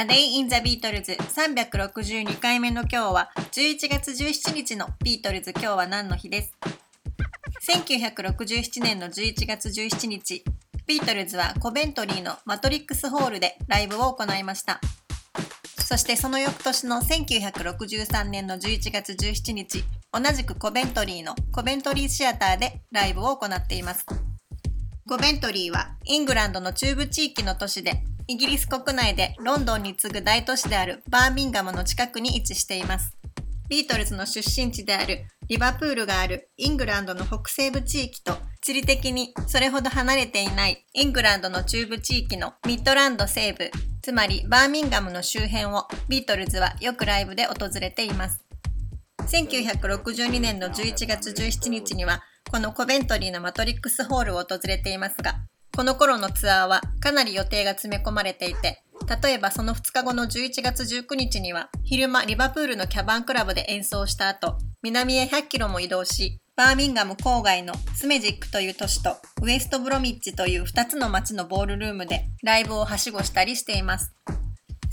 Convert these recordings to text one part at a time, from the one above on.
A Day in the Beatles 362回目の今日は11月17日のビートルズ今日は何の日です？1967年の11月17日ビートルズはコベントリーのマトリックスホールでライブを行いました。そしてその翌年の1963年の11月17日同じくコベントリーのコベントリーシアターでライブを行っています。コベントリーはイングランドの中部地域の都市でイギリス国内でロンドンに次ぐ大都市であるバーミンガムの近くに位置しています。ビートルズの出身地であるリバプールがあるイングランドの北西部地域と地理的にそれほど離れていないイングランドの中部地域のミッドランド西部、つまりバーミンガムの周辺をビートルズはよくライブで訪れています。1962年の11月17日にはこのコベントリーのマトリックスホールを訪れていますが、この頃のツアーはかなり予定が詰め込まれていて、例えばその2日後の11月19日には、昼間リバプールのキャバンクラブで演奏した後、南へ100キロも移動し、バーミンガム郊外のスメジックという都市とウエストブロミッチという2つの街のボールルームでライブをはしごしたりしています。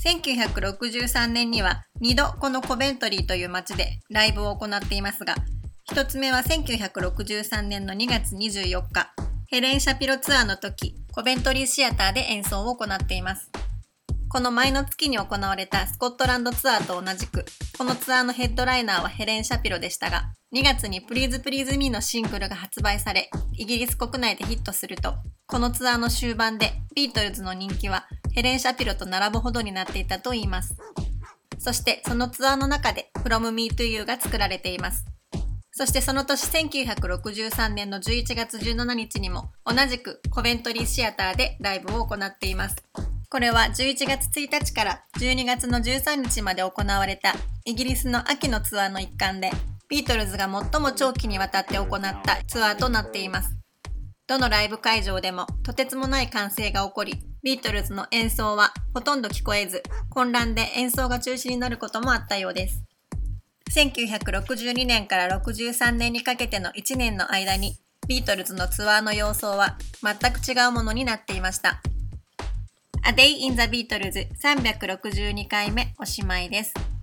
1963年には2度このコベントリーという街でライブを行っていますが、1つ目は1963年の2月24日、ヘレン・シャピロツアーの時、コベントリーシアターで演奏を行っています。この前の月に行われたスコットランドツアーと同じく、このツアーのヘッドライナーはヘレン・シャピロでしたが、2月に Please Please Me のシングルが発売され、イギリス国内でヒットすると、このツアーの終盤でビートルズの人気はヘレン・シャピロと並ぶほどになっていたといいます。そしてそのツアーの中で From Me to You が作られています。そしてその年1963年の11月17日にも同じくコベントリーシアターでライブを行っています。これは11月1日から12月の13日まで行われたイギリスの秋のツアーの一環でビートルズが最も長期にわたって行ったツアーとなっています。どのライブ会場でもとてつもない歓声が起こり、ビートルズの演奏はほとんど聞こえず、混乱で演奏が中止になることもあったようです。1962年から63年にかけての1年の間にビートルズのツアーの様相は全く違うものになっていました。A Day in the Beatles 362回目おしまいです。